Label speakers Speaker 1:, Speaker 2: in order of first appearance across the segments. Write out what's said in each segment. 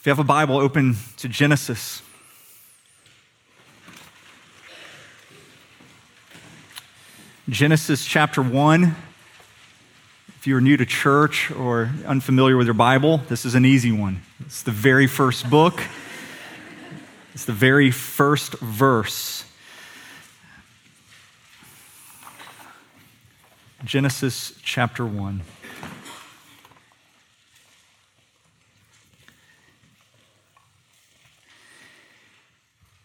Speaker 1: If you have a Bible, open to Genesis. Genesis chapter 1. If you're new to church or unfamiliar with your Bible, this is an easy one. It's the very first book, it's the very first verse. Genesis chapter 1.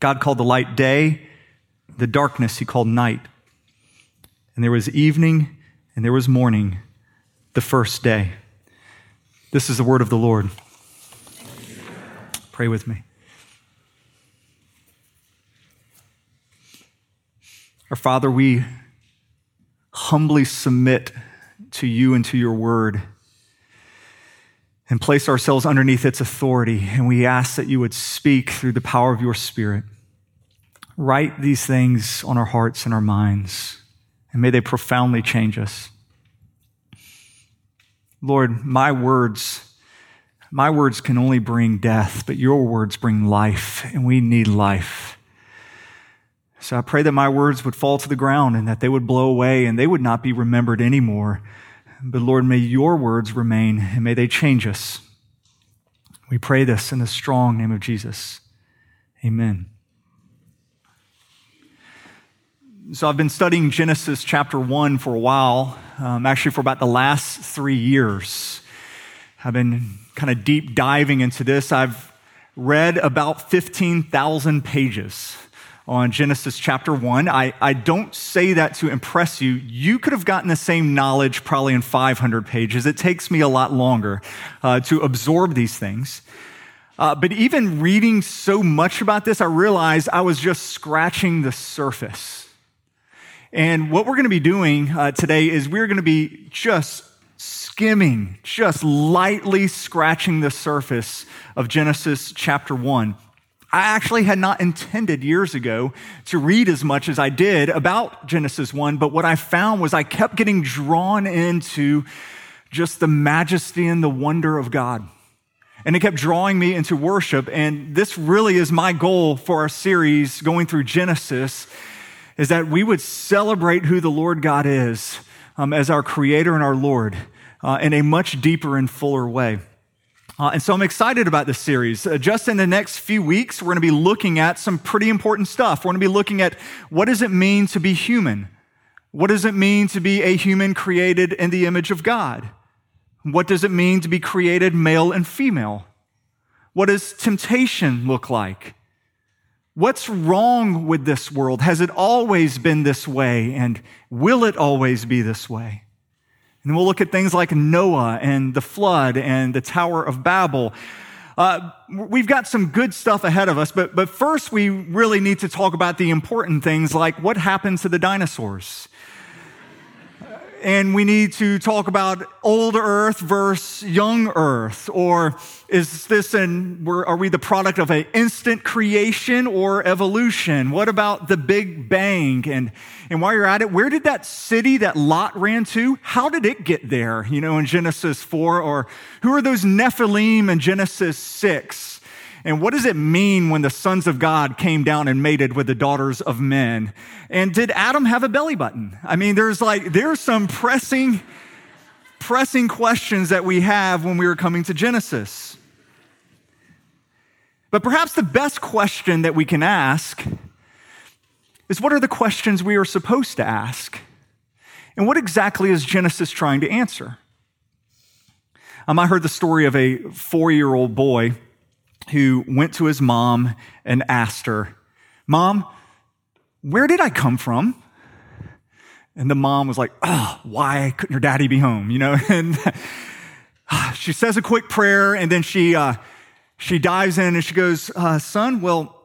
Speaker 1: God called the light day, the darkness he called night. And there was evening and there was morning the first day. This is the word of the Lord. Pray with me. Our Father, we humbly submit to you and to your word and place ourselves underneath its authority. And we ask that you would speak through the power of your Spirit. Write these things on our hearts and our minds, and may they profoundly change us. Lord, my words, my words can only bring death, but your words bring life, and we need life. So I pray that my words would fall to the ground and that they would blow away and they would not be remembered anymore. But Lord, may your words remain and may they change us. We pray this in the strong name of Jesus. Amen. So I've been studying Genesis chapter 1 for a while, um, actually for about the last three years. I've been kind of deep diving into this. I've read about 15,000 pages on Genesis chapter 1. I, I don't say that to impress you. You could have gotten the same knowledge probably in 500 pages. It takes me a lot longer uh, to absorb these things. Uh, but even reading so much about this, I realized I was just scratching the surface. And what we're going to be doing uh, today is we're going to be just skimming, just lightly scratching the surface of Genesis chapter 1. I actually had not intended years ago to read as much as I did about Genesis 1, but what I found was I kept getting drawn into just the majesty and the wonder of God. And it kept drawing me into worship. And this really is my goal for our series going through Genesis is that we would celebrate who the Lord God is um, as our creator and our Lord uh, in a much deeper and fuller way. Uh, and so I'm excited about this series. Uh, just in the next few weeks, we're going to be looking at some pretty important stuff. We're going to be looking at what does it mean to be human? What does it mean to be a human created in the image of God? What does it mean to be created male and female? What does temptation look like? What's wrong with this world? Has it always been this way? And will it always be this way? And we'll look at things like Noah and the flood and the Tower of Babel. Uh, we've got some good stuff ahead of us, but, but first we really need to talk about the important things like what happened to the dinosaurs and we need to talk about old earth versus young earth or is this an are we the product of an instant creation or evolution? What about the big bang? And and while you're at it where did that city that lot ran to how did it get there? You know in genesis 4 or who are those nephilim in genesis 6 and what does it mean when the sons of God came down and mated with the daughters of men? And did Adam have a belly button? I mean, there's like, there's some pressing, pressing questions that we have when we were coming to Genesis. But perhaps the best question that we can ask is what are the questions we are supposed to ask? And what exactly is Genesis trying to answer? Um, I heard the story of a four year old boy who went to his mom and asked her, Mom, where did I come from? And the mom was like, Oh, why couldn't your daddy be home? You know, and she says a quick prayer and then she, uh, she dives in and she goes, uh, Son, well,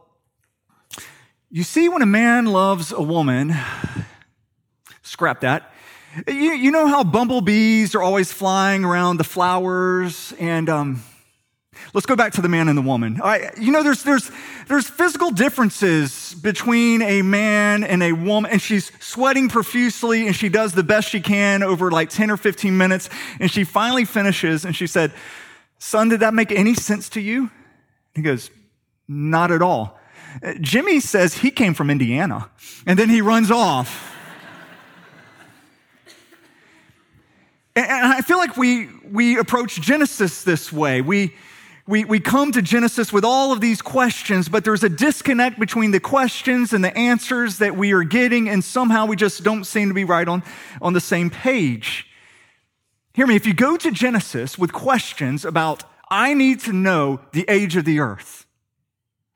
Speaker 1: you see, when a man loves a woman, scrap that. You, you know how bumblebees are always flying around the flowers and, um, Let's go back to the man and the woman. You know, there's, there's, there's physical differences between a man and a woman, and she's sweating profusely, and she does the best she can over like 10 or 15 minutes, and she finally finishes, and she said, Son, did that make any sense to you? He goes, Not at all. Uh, Jimmy says he came from Indiana, and then he runs off. and I feel like we, we approach Genesis this way. We, we, we come to Genesis with all of these questions, but there's a disconnect between the questions and the answers that we are getting, and somehow we just don't seem to be right on, on the same page. Hear me, if you go to Genesis with questions about, I need to know the age of the earth,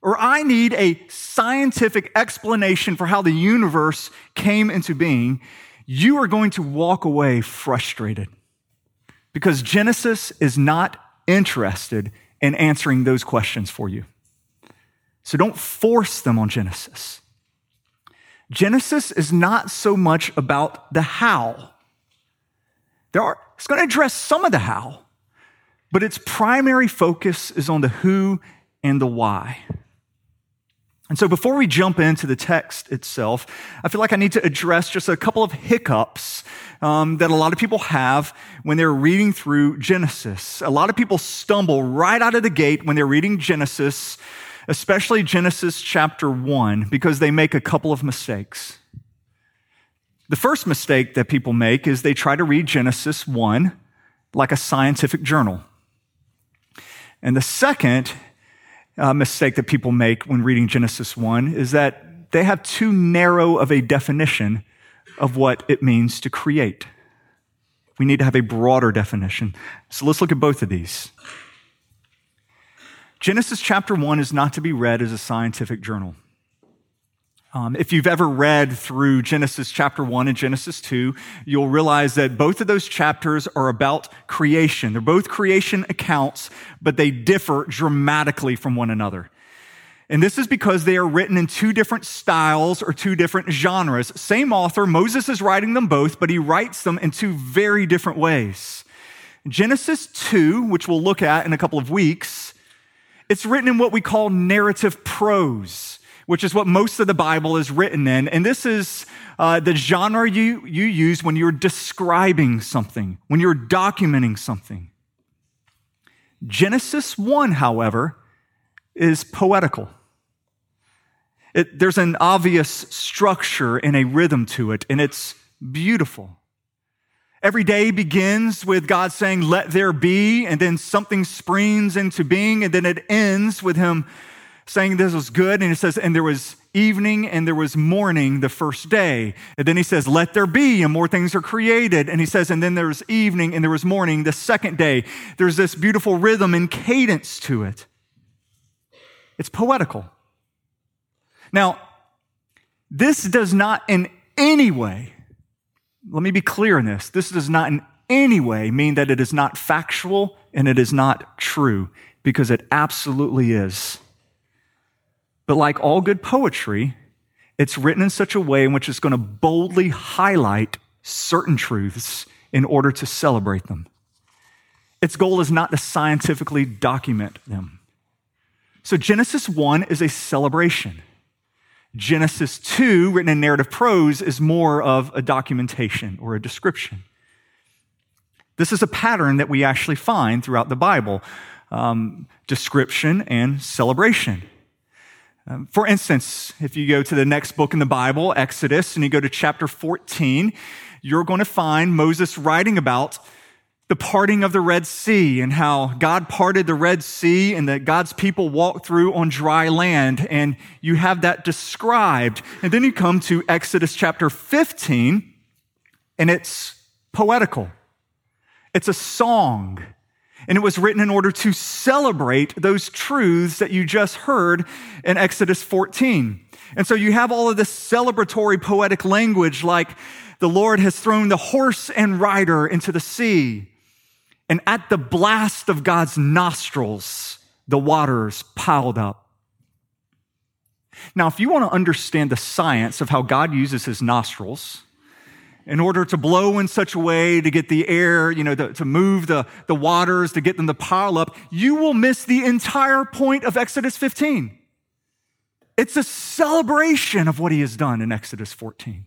Speaker 1: or I need a scientific explanation for how the universe came into being, you are going to walk away frustrated because Genesis is not interested in answering those questions for you. So don't force them on Genesis. Genesis is not so much about the how. There are, it's going to address some of the how, but its primary focus is on the who and the why. And so before we jump into the text itself, I feel like I need to address just a couple of hiccups um, that a lot of people have when they're reading through Genesis. A lot of people stumble right out of the gate when they're reading Genesis, especially Genesis chapter 1, because they make a couple of mistakes. The first mistake that people make is they try to read Genesis 1 like a scientific journal. And the second uh, mistake that people make when reading Genesis 1 is that they have too narrow of a definition of what it means to create. We need to have a broader definition. So let's look at both of these. Genesis chapter 1 is not to be read as a scientific journal. Um, if you've ever read through Genesis chapter 1 and Genesis 2, you'll realize that both of those chapters are about creation. They're both creation accounts, but they differ dramatically from one another. And this is because they are written in two different styles or two different genres. Same author, Moses is writing them both, but he writes them in two very different ways. Genesis 2, which we'll look at in a couple of weeks, it's written in what we call narrative prose which is what most of the Bible is written in. And this is uh, the genre you, you use when you're describing something, when you're documenting something. Genesis 1, however, is poetical. It, there's an obvious structure and a rhythm to it, and it's beautiful. Every day begins with God saying, Let there be, and then something springs into being, and then it ends with Him saying this was good. And he says, and there was evening and there was morning the first day. And then he says, let there be, and more things are created. And he says, and then there was evening and there was morning the second day. There's this beautiful rhythm and cadence to it. It's poetical. Now, this does not in any way, let me be clear in this, this does not in any way mean that it is not factual and it is not true, because it absolutely is. But like all good poetry, it's written in such a way in which it's going to boldly highlight certain truths in order to celebrate them. Its goal is not to scientifically document them. So Genesis 1 is a celebration. Genesis 2, written in narrative prose, is more of a documentation or a description. This is a pattern that we actually find throughout the Bible um, description and celebration. Um, for instance, if you go to the next book in the Bible, Exodus, and you go to chapter 14, you're going to find Moses writing about the parting of the Red Sea and how God parted the Red Sea and that God's people walked through on dry land. And you have that described. And then you come to Exodus chapter 15, and it's poetical. It's a song. And it was written in order to celebrate those truths that you just heard in Exodus 14. And so you have all of this celebratory poetic language like the Lord has thrown the horse and rider into the sea. And at the blast of God's nostrils, the waters piled up. Now, if you want to understand the science of how God uses his nostrils, in order to blow in such a way to get the air, you know, to, to, move the, the waters, to get them to pile up, you will miss the entire point of Exodus 15. It's a celebration of what he has done in Exodus 14.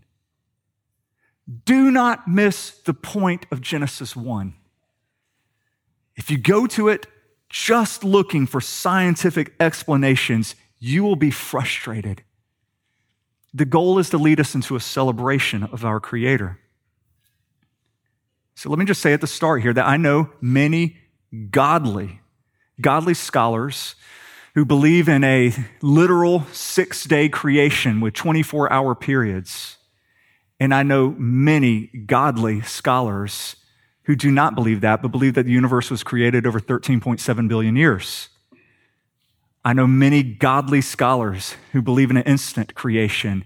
Speaker 1: Do not miss the point of Genesis 1. If you go to it just looking for scientific explanations, you will be frustrated. The goal is to lead us into a celebration of our Creator. So let me just say at the start here that I know many godly, godly scholars who believe in a literal six day creation with 24 hour periods. And I know many godly scholars who do not believe that, but believe that the universe was created over 13.7 billion years. I know many godly scholars who believe in an instant creation,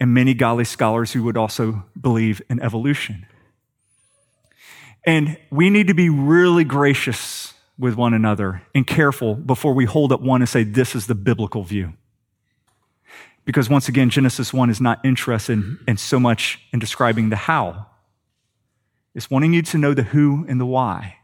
Speaker 1: and many godly scholars who would also believe in evolution. And we need to be really gracious with one another and careful before we hold up one and say, This is the biblical view. Because once again, Genesis 1 is not interested in so much in describing the how, it's wanting you to know the who and the why.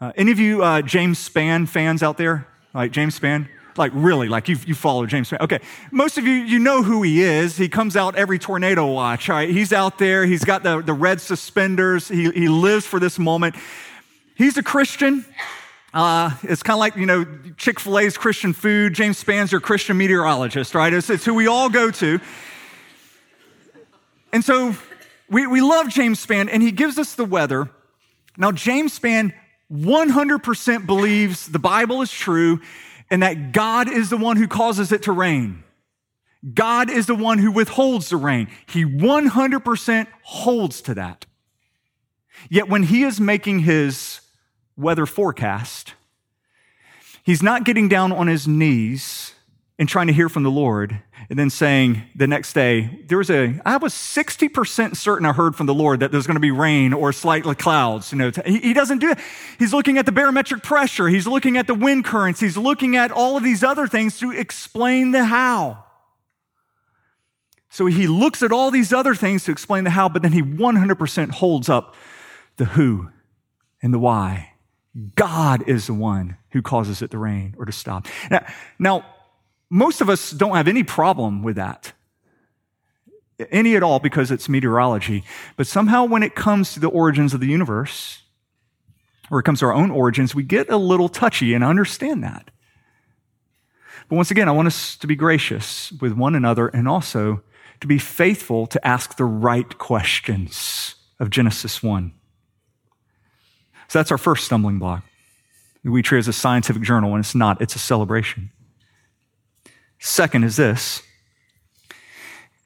Speaker 1: Uh, any of you uh, James Spann fans out there? Like James Spann? Like really, like you, you follow James Spann. Okay, most of you, you know who he is. He comes out every tornado watch, all right? He's out there, he's got the, the red suspenders, he, he lives for this moment. He's a Christian. Uh, it's kind of like, you know, Chick fil A's Christian food. James Spann's your Christian meteorologist, right? It's, it's who we all go to. And so we, we love James Spann, and he gives us the weather. Now, James Spann 100% believes the Bible is true and that God is the one who causes it to rain. God is the one who withholds the rain. He 100% holds to that. Yet when he is making his weather forecast, he's not getting down on his knees and trying to hear from the Lord and then saying the next day, there was a, I was 60% certain I heard from the Lord that there's going to be rain or slightly clouds. You know, he, he doesn't do it. He's looking at the barometric pressure. He's looking at the wind currents. He's looking at all of these other things to explain the how. So he looks at all these other things to explain the how, but then he 100% holds up the who and the why. God is the one who causes it to rain or to stop. Now, now most of us don't have any problem with that. Any at all because it's meteorology. But somehow when it comes to the origins of the universe, or it comes to our own origins, we get a little touchy and understand that. But once again, I want us to be gracious with one another and also to be faithful to ask the right questions of Genesis 1. So that's our first stumbling block. We treat it as a scientific journal, and it's not, it's a celebration. Second is this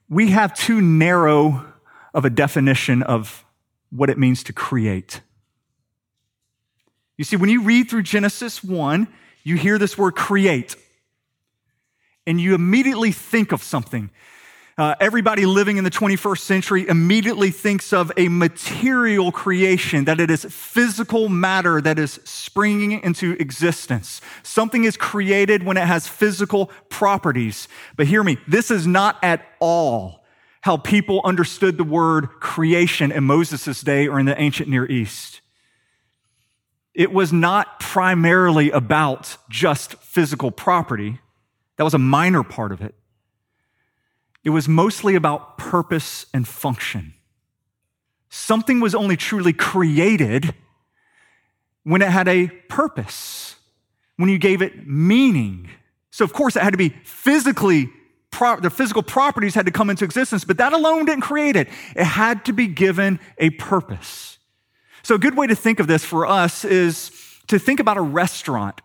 Speaker 1: we have too narrow of a definition of what it means to create. You see, when you read through Genesis 1, you hear this word create, and you immediately think of something. Uh, everybody living in the 21st century immediately thinks of a material creation, that it is physical matter that is springing into existence. Something is created when it has physical properties. But hear me, this is not at all how people understood the word creation in Moses' day or in the ancient Near East. It was not primarily about just physical property, that was a minor part of it. It was mostly about purpose and function. Something was only truly created when it had a purpose, when you gave it meaning. So, of course, it had to be physically, the physical properties had to come into existence, but that alone didn't create it. It had to be given a purpose. So, a good way to think of this for us is to think about a restaurant.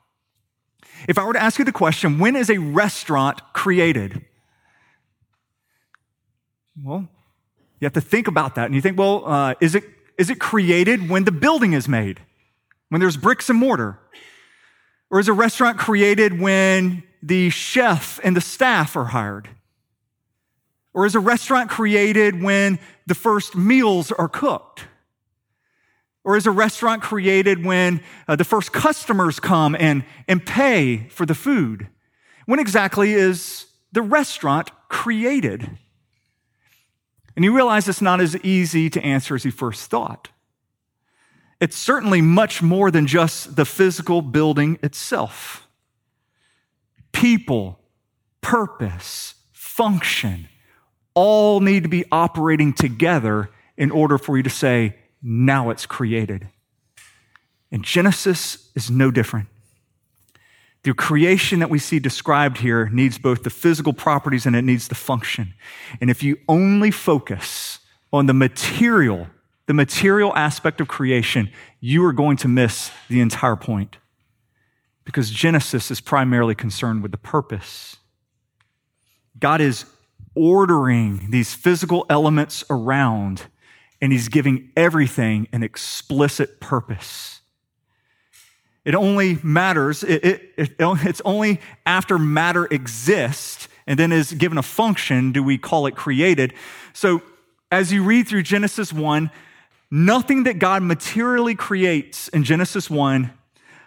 Speaker 1: If I were to ask you the question, when is a restaurant created? Well, you have to think about that. And you think, well, uh, is, it, is it created when the building is made? When there's bricks and mortar? Or is a restaurant created when the chef and the staff are hired? Or is a restaurant created when the first meals are cooked? Or is a restaurant created when uh, the first customers come and, and pay for the food? When exactly is the restaurant created? And you realize it's not as easy to answer as you first thought. It's certainly much more than just the physical building itself. People, purpose, function, all need to be operating together in order for you to say, now it's created. And Genesis is no different. The creation that we see described here needs both the physical properties and it needs the function. And if you only focus on the material, the material aspect of creation, you are going to miss the entire point. Because Genesis is primarily concerned with the purpose. God is ordering these physical elements around, and He's giving everything an explicit purpose. It only matters, it, it, it, it's only after matter exists and then is given a function do we call it created. So as you read through Genesis 1, nothing that God materially creates in Genesis 1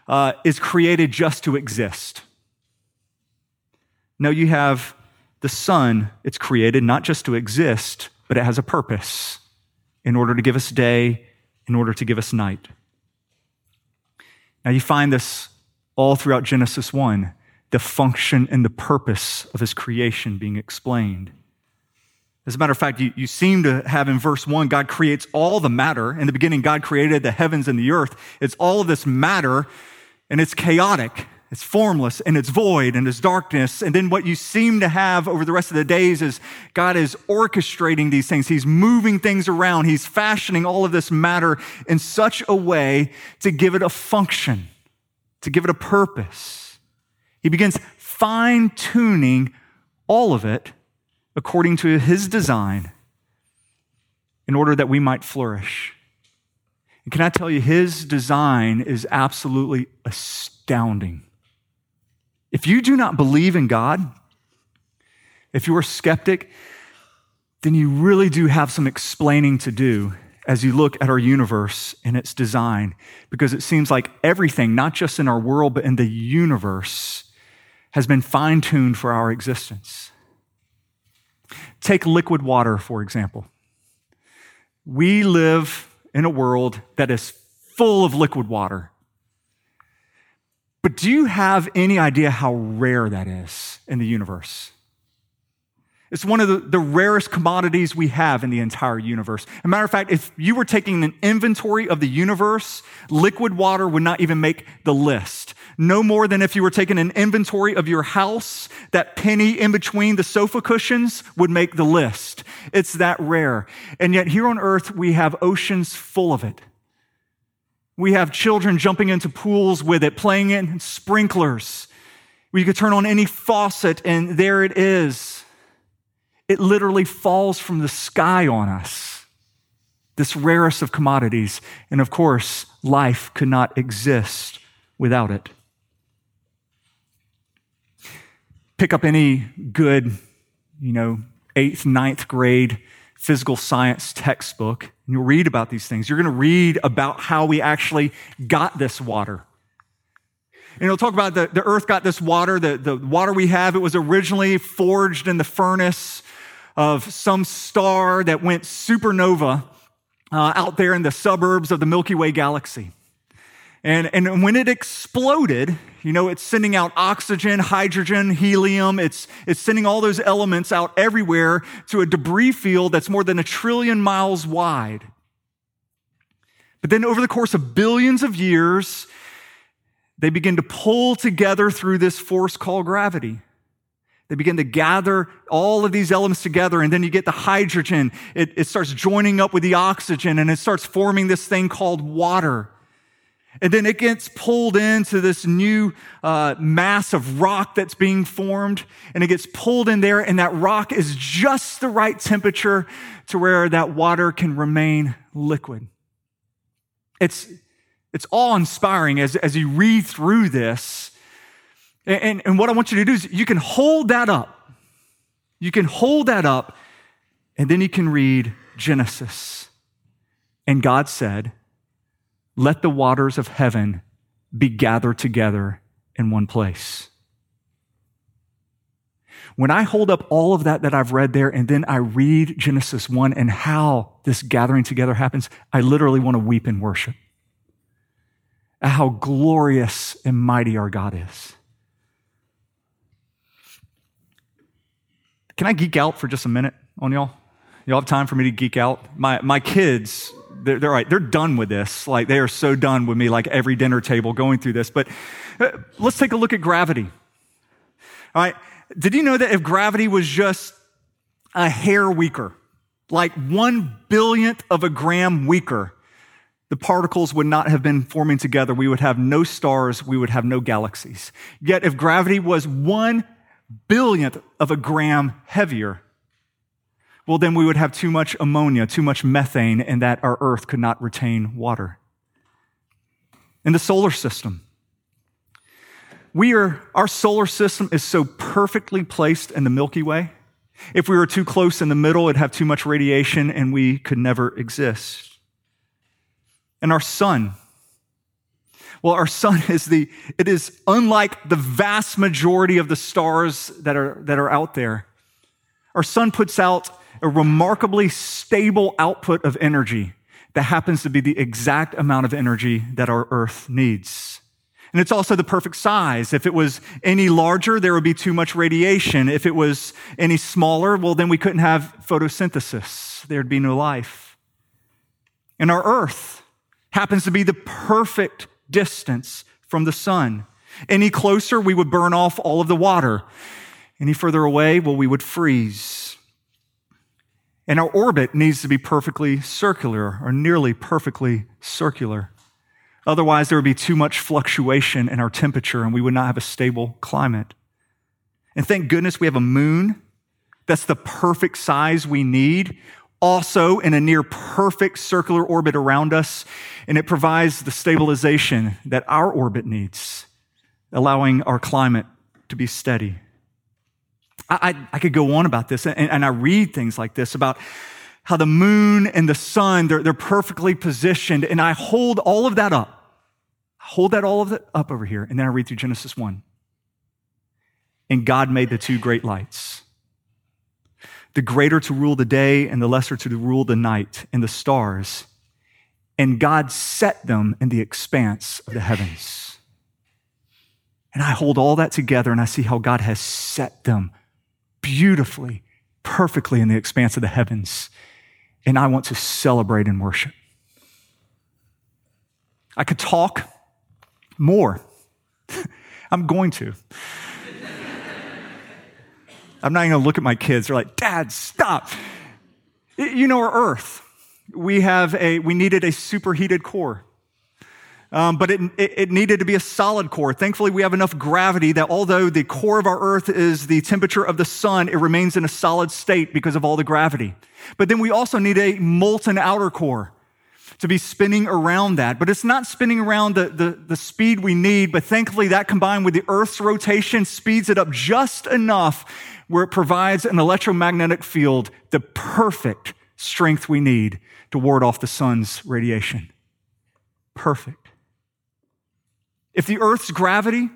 Speaker 1: uh, is created just to exist. No, you have the sun, it's created not just to exist, but it has a purpose in order to give us day, in order to give us night. Now, you find this all throughout Genesis 1 the function and the purpose of his creation being explained. As a matter of fact, you, you seem to have in verse 1, God creates all the matter. In the beginning, God created the heavens and the earth. It's all of this matter, and it's chaotic. It's formless and it's void and it's darkness. And then what you seem to have over the rest of the days is God is orchestrating these things. He's moving things around. He's fashioning all of this matter in such a way to give it a function, to give it a purpose. He begins fine tuning all of it according to his design in order that we might flourish. And can I tell you, his design is absolutely astounding. If you do not believe in God, if you're a skeptic, then you really do have some explaining to do as you look at our universe and its design, because it seems like everything, not just in our world, but in the universe, has been fine tuned for our existence. Take liquid water, for example. We live in a world that is full of liquid water. But do you have any idea how rare that is in the universe? It's one of the, the rarest commodities we have in the entire universe. As a matter of fact, if you were taking an inventory of the universe, liquid water would not even make the list. No more than if you were taking an inventory of your house, that penny in between the sofa cushions would make the list. It's that rare. And yet here on earth, we have oceans full of it. We have children jumping into pools with it, playing in sprinklers. We could turn on any faucet and there it is. It literally falls from the sky on us. This rarest of commodities. And of course, life could not exist without it. Pick up any good, you know, eighth, ninth grade physical science textbook and you'll read about these things. You're going to read about how we actually got this water. And it'll talk about the, the earth got this water, the, the water we have, it was originally forged in the furnace of some star that went supernova uh, out there in the suburbs of the Milky Way galaxy. And, and when it exploded, you know, it's sending out oxygen, hydrogen, helium. It's, it's sending all those elements out everywhere to a debris field that's more than a trillion miles wide. But then over the course of billions of years, they begin to pull together through this force called gravity. They begin to gather all of these elements together, and then you get the hydrogen. It, it starts joining up with the oxygen, and it starts forming this thing called water. And then it gets pulled into this new uh, mass of rock that's being formed, and it gets pulled in there, and that rock is just the right temperature to where that water can remain liquid. It's, it's awe inspiring as, as you read through this. And, and, and what I want you to do is you can hold that up. You can hold that up, and then you can read Genesis. And God said, let the waters of heaven be gathered together in one place. When I hold up all of that that I've read there and then I read Genesis 1 and how this gathering together happens, I literally want to weep in worship at how glorious and mighty our God is. Can I geek out for just a minute on y'all? Y'all have time for me to geek out? My, my kids, they're, they're right, they're done with this. Like, they are so done with me, like every dinner table going through this. But uh, let's take a look at gravity. All right. Did you know that if gravity was just a hair weaker, like one billionth of a gram weaker, the particles would not have been forming together. We would have no stars. We would have no galaxies. Yet if gravity was one billionth of a gram heavier, well, then we would have too much ammonia, too much methane, and that our earth could not retain water. In the solar system, we are, our solar system is so perfectly placed in the Milky Way. If we were too close in the middle, it'd have too much radiation and we could never exist. And our sun, well, our sun is the, it is unlike the vast majority of the stars that are, that are out there. Our sun puts out a remarkably stable output of energy that happens to be the exact amount of energy that our earth needs. And it's also the perfect size. If it was any larger, there would be too much radiation. If it was any smaller, well, then we couldn't have photosynthesis. There'd be no life. And our earth happens to be the perfect distance from the sun. Any closer, we would burn off all of the water. Any further away, well, we would freeze. And our orbit needs to be perfectly circular or nearly perfectly circular. Otherwise, there would be too much fluctuation in our temperature and we would not have a stable climate. And thank goodness we have a moon that's the perfect size we need, also in a near perfect circular orbit around us. And it provides the stabilization that our orbit needs, allowing our climate to be steady. I, I, could go on about this, and, and I read things like this about how the moon and the sun, they're, they're perfectly positioned. And I hold all of that up. I hold that all of it up over here. And then I read through Genesis 1. And God made the two great lights the greater to rule the day and the lesser to rule the night and the stars. And God set them in the expanse of the heavens. And I hold all that together and I see how God has set them beautifully, perfectly in the expanse of the heavens and I want to celebrate and worship. I could talk more. I'm going to. I'm not even to look at my kids. They're like, Dad, stop. You know, our Earth, we have a, we needed a superheated core. Um, but it, it, it, needed to be a solid core. Thankfully, we have enough gravity that although the core of our Earth is the temperature of the sun, it remains in a solid state because of all the gravity. But then we also need a molten outer core to be spinning around that. But it's not spinning around the, the, the speed we need, but thankfully that combined with the Earth's rotation speeds it up just enough where it provides an electromagnetic field, the perfect strength we need to ward off the sun's radiation. Perfect. If the Earth's gravity,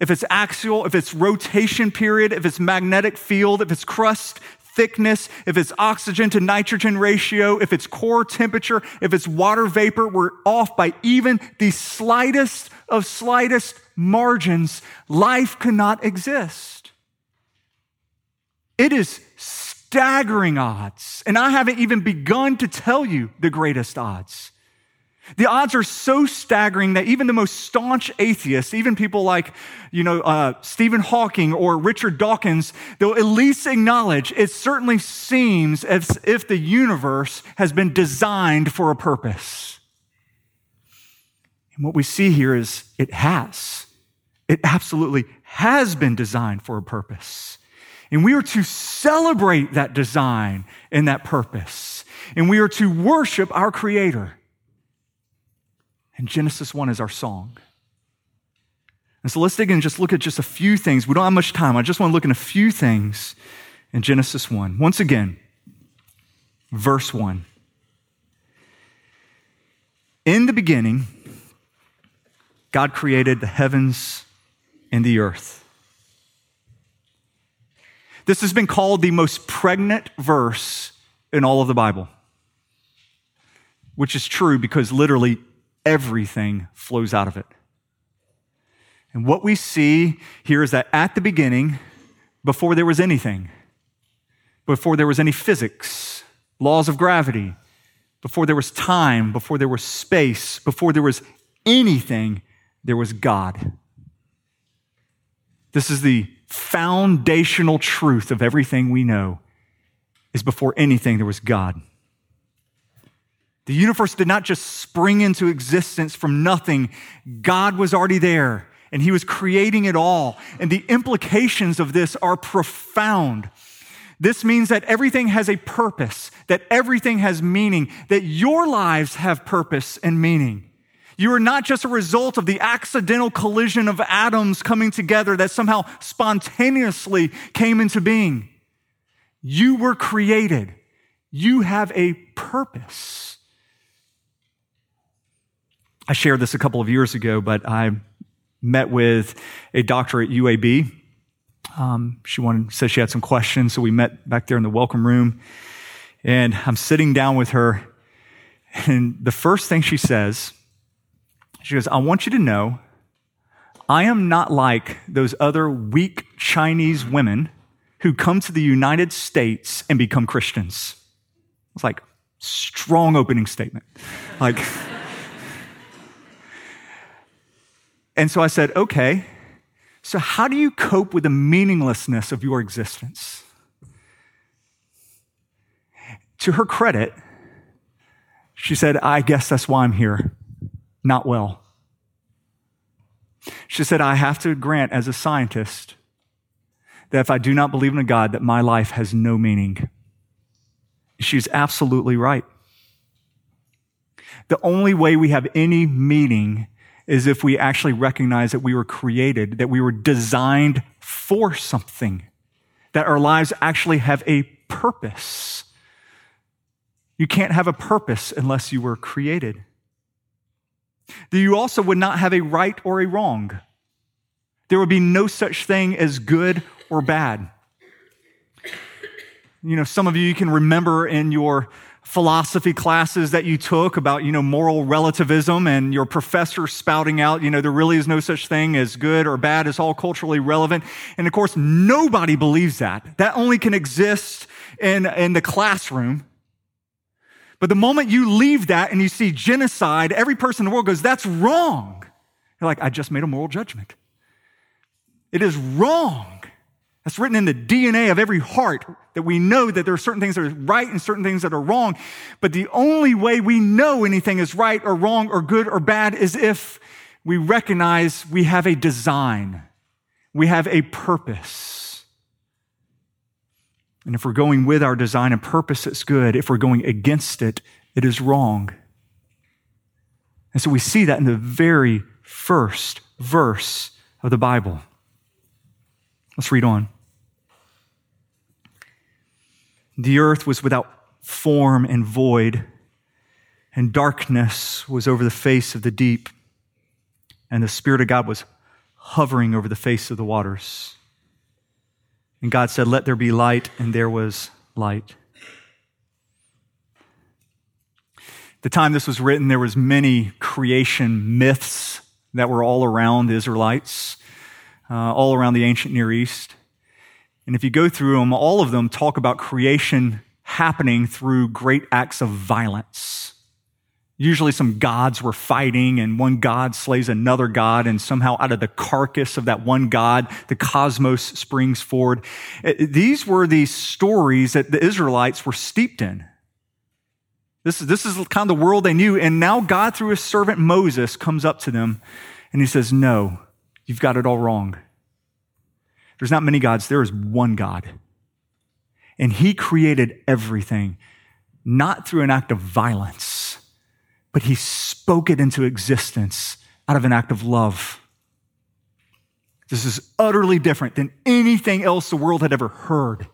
Speaker 1: if its axial, if its rotation period, if its magnetic field, if its crust thickness, if its oxygen to nitrogen ratio, if its core temperature, if its water vapor were off by even the slightest of slightest margins, life cannot exist. It is staggering odds. And I haven't even begun to tell you the greatest odds. The odds are so staggering that even the most staunch atheists, even people like, you know, uh, Stephen Hawking or Richard Dawkins, they'll at least acknowledge it certainly seems as if the universe has been designed for a purpose. And what we see here is it has. It absolutely has been designed for a purpose. And we are to celebrate that design and that purpose. And we are to worship our Creator. And Genesis 1 is our song. And so let's dig in and just look at just a few things. We don't have much time. I just want to look at a few things in Genesis 1. Once again, verse 1. In the beginning, God created the heavens and the earth. This has been called the most pregnant verse in all of the Bible, which is true because literally everything flows out of it. And what we see here is that at the beginning, before there was anything, before there was any physics, laws of gravity, before there was time, before there was space, before there was anything, there was God. This is the foundational truth of everything we know is before anything there was God. The universe did not just spring into existence from nothing. God was already there and he was creating it all. And the implications of this are profound. This means that everything has a purpose, that everything has meaning, that your lives have purpose and meaning. You are not just a result of the accidental collision of atoms coming together that somehow spontaneously came into being. You were created. You have a purpose. I shared this a couple of years ago, but I met with a doctor at UAB. Um, she wanted, said she had some questions, so we met back there in the welcome room. And I'm sitting down with her, and the first thing she says, she goes, I want you to know I am not like those other weak Chinese women who come to the United States and become Christians. It's like strong opening statement. Like, And so I said, okay, so how do you cope with the meaninglessness of your existence? To her credit, she said, I guess that's why I'm here, not well. She said, I have to grant as a scientist that if I do not believe in a God, that my life has no meaning. She's absolutely right. The only way we have any meaning is if we actually recognize that we were created, that we were designed for something, that our lives actually have a purpose. You can't have a purpose unless you were created. You also would not have a right or a wrong. There would be no such thing as good or bad. You know, some of you, you can remember in your philosophy classes that you took about, you know, moral relativism and your professor spouting out, you know, there really is no such thing as good or bad. It's all culturally relevant. And of course, nobody believes that. That only can exist in, in the classroom. But the moment you leave that and you see genocide, every person in the world goes, that's wrong. You're like, I just made a moral judgment. It is wrong. That's written in the DNA of every heart that we know that there are certain things that are right and certain things that are wrong. But the only way we know anything is right or wrong or good or bad is if we recognize we have a design, we have a purpose. And if we're going with our design and purpose, it's good. If we're going against it, it is wrong. And so we see that in the very first verse of the Bible. Let's read on. The earth was without form and void, and darkness was over the face of the deep, and the Spirit of God was hovering over the face of the waters. And God said, Let there be light, and there was light. the time this was written, there was many creation myths that were all around the Israelites uh, all around the ancient Near East. And if you go through them, all of them talk about creation happening through great acts of violence. Usually, some gods were fighting, and one god slays another god, and somehow out of the carcass of that one god, the cosmos springs forward. Uh, these were the stories that the Israelites were steeped in. This is, this is kind of the world they knew. And now God, through his servant Moses, comes up to them and he says, No, You've got it all wrong. There's not many gods, there is one God. And He created everything, not through an act of violence, but He spoke it into existence out of an act of love. This is utterly different than anything else the world had ever heard.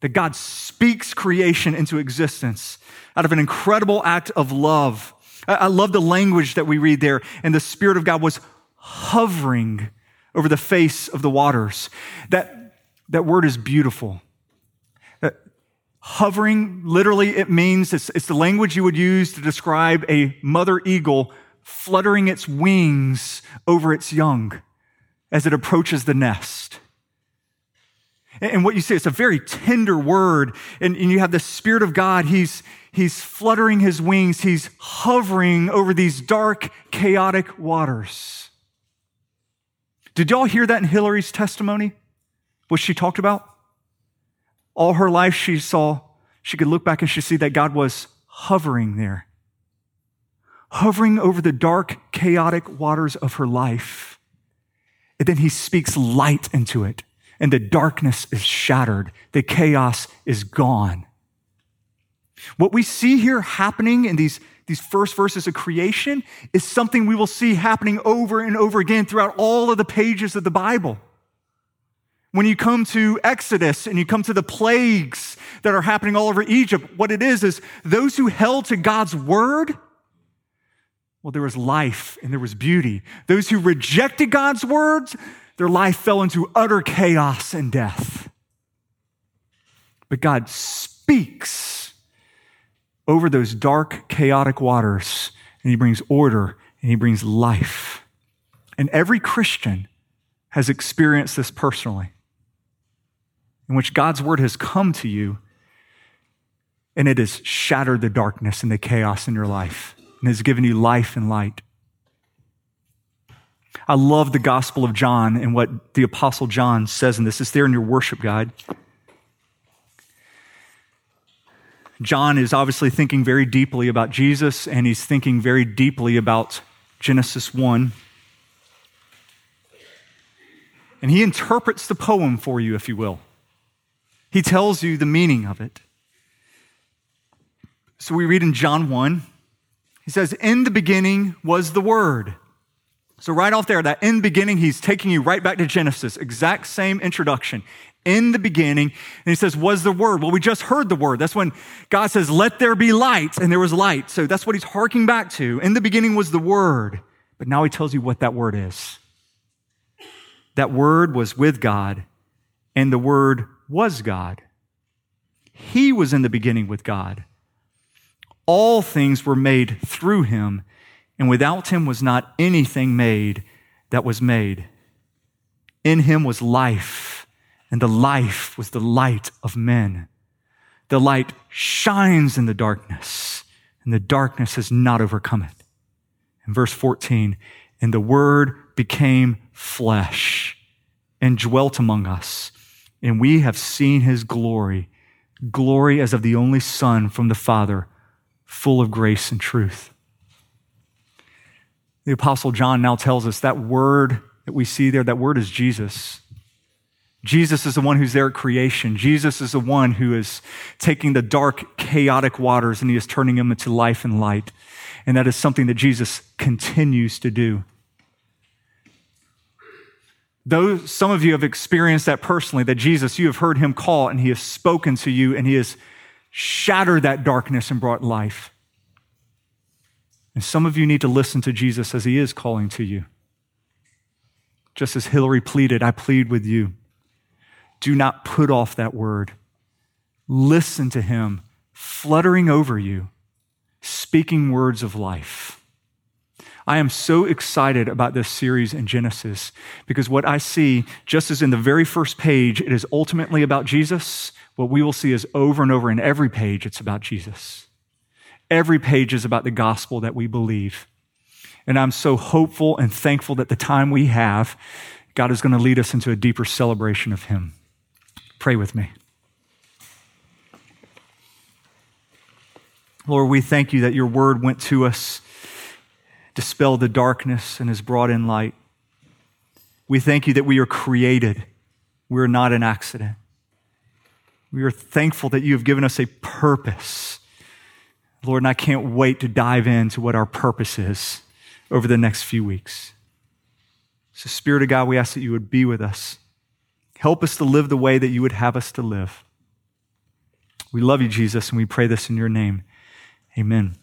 Speaker 1: That God speaks creation into existence out of an incredible act of love I love the language that we read there. And the Spirit of God was hovering over the face of the waters. That, that word is beautiful. Uh, hovering, literally, it means it's, it's the language you would use to describe a mother eagle fluttering its wings over its young as it approaches the nest. And what you say, it's a very tender word. And, and you have the Spirit of God. He's, he's fluttering his wings. He's hovering over these dark, chaotic waters. Did y'all hear that in Hillary's testimony? What she talked about? All her life she saw, she could look back and she see that God was hovering there, hovering over the dark, chaotic waters of her life. And then he speaks light into it, and the darkness is shattered, the chaos is gone. What we see here happening in these these first verses of creation is something we will see happening over and over again throughout all of the pages of the Bible. When you come to Exodus and you come to the plagues that are happening all over Egypt, what it is is those who held to God's word, well, there was life and there was beauty. Those who rejected God's words, their life fell into utter chaos and death. But God speaks over those dark, chaotic waters, and he brings order and he brings life. And every Christian has experienced this personally, in which God's word has come to you and it has shattered the darkness and the chaos in your life and has given you life and light. I love the Gospel of John and what the Apostle John says in this. It's there in your worship guide. John is obviously thinking very deeply about Jesus and he's thinking very deeply about Genesis 1. And he interprets the poem for you, if you will. He tells you the meaning of it. So we read in John 1, he says, In the beginning was the Word. So, right off there, that in beginning, he's taking you right back to Genesis, exact same introduction in the beginning. And he says, was the word. Well, we just heard the word. That's when God says, let there be light. And there was light. So that's what he's harking back to. In the beginning was the word. But now he tells you what that word is. That word was with God, and the word was God. He was in the beginning with God. All things were made through him, and without him was not anything made that was made. In him was life and the life was the light of men. The light shines in the darkness, and the darkness has not overcome it. In verse 14, and the word became flesh and dwelt among us, and we have seen his glory, glory as of the only Son from the Father, full of grace and truth. The Apostle John now tells us that word that we see there, that word is Jesus. Jesus is the one who's there at creation. Jesus is the one who is taking the dark, chaotic waters and he is turning them into life and light. And that is something that Jesus continues to do. Though some of you have experienced that personally, that Jesus, you have heard him call and he has spoken to you and he has shattered that darkness and brought life. And some of you need to listen to Jesus as he is calling to you. Just as Hillary pleaded, I plead with you. Do not put off that word. Listen to him fluttering over you, speaking words of life. I am so excited about this series in Genesis because what I see, just as in the very first page, it is ultimately about Jesus. What we will see is over and over in every page, it's about Jesus. Every page is about the gospel that we believe. And I'm so hopeful and thankful that the time we have, God is going to lead us into a deeper celebration of Him. Pray with me. Lord, we thank you that your word went to us, dispelled the darkness, and has brought in light. We thank you that we are created. We are not an accident. We are thankful that you have given us a purpose. Lord, and I can't wait to dive into what our purpose is over the next few weeks. So, Spirit of God, we ask that you would be with us. Help us to live the way that you would have us to live. We love you, Jesus, and we pray this in your name. Amen.